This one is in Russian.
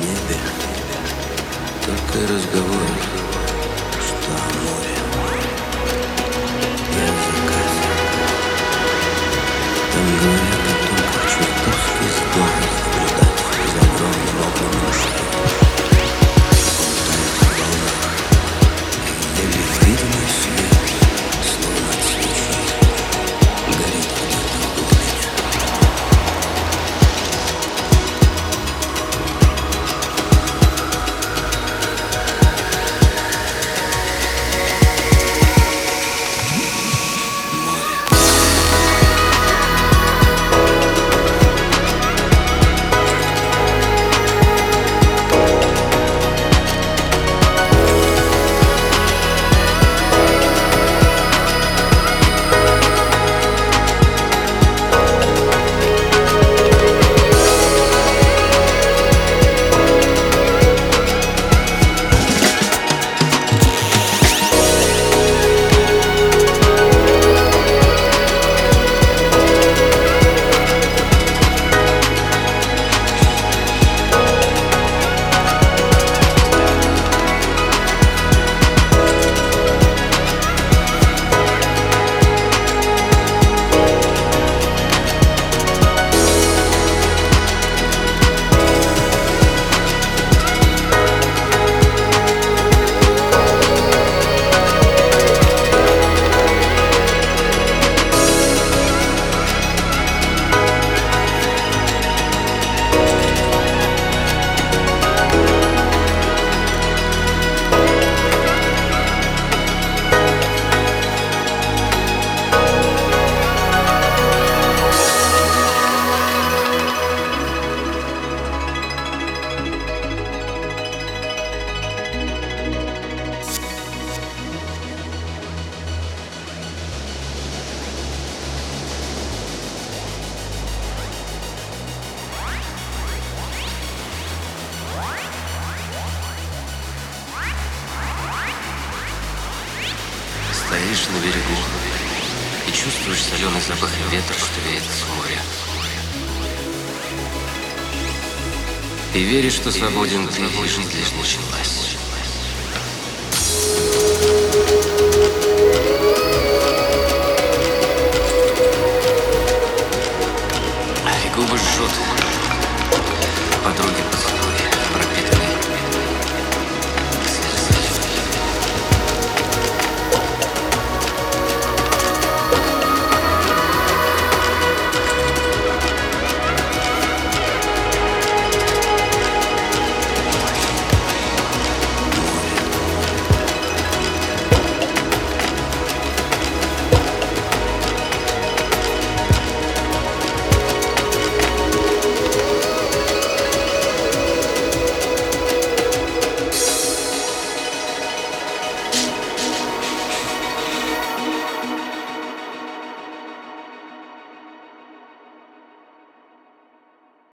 небе. Только разговоры, что о море. Стоишь на берегу и чувствуешь соленый запах ветра, что веет с моря. И веришь, что свободен ты, и жизнь лишь началась. Губы жжет. Подруги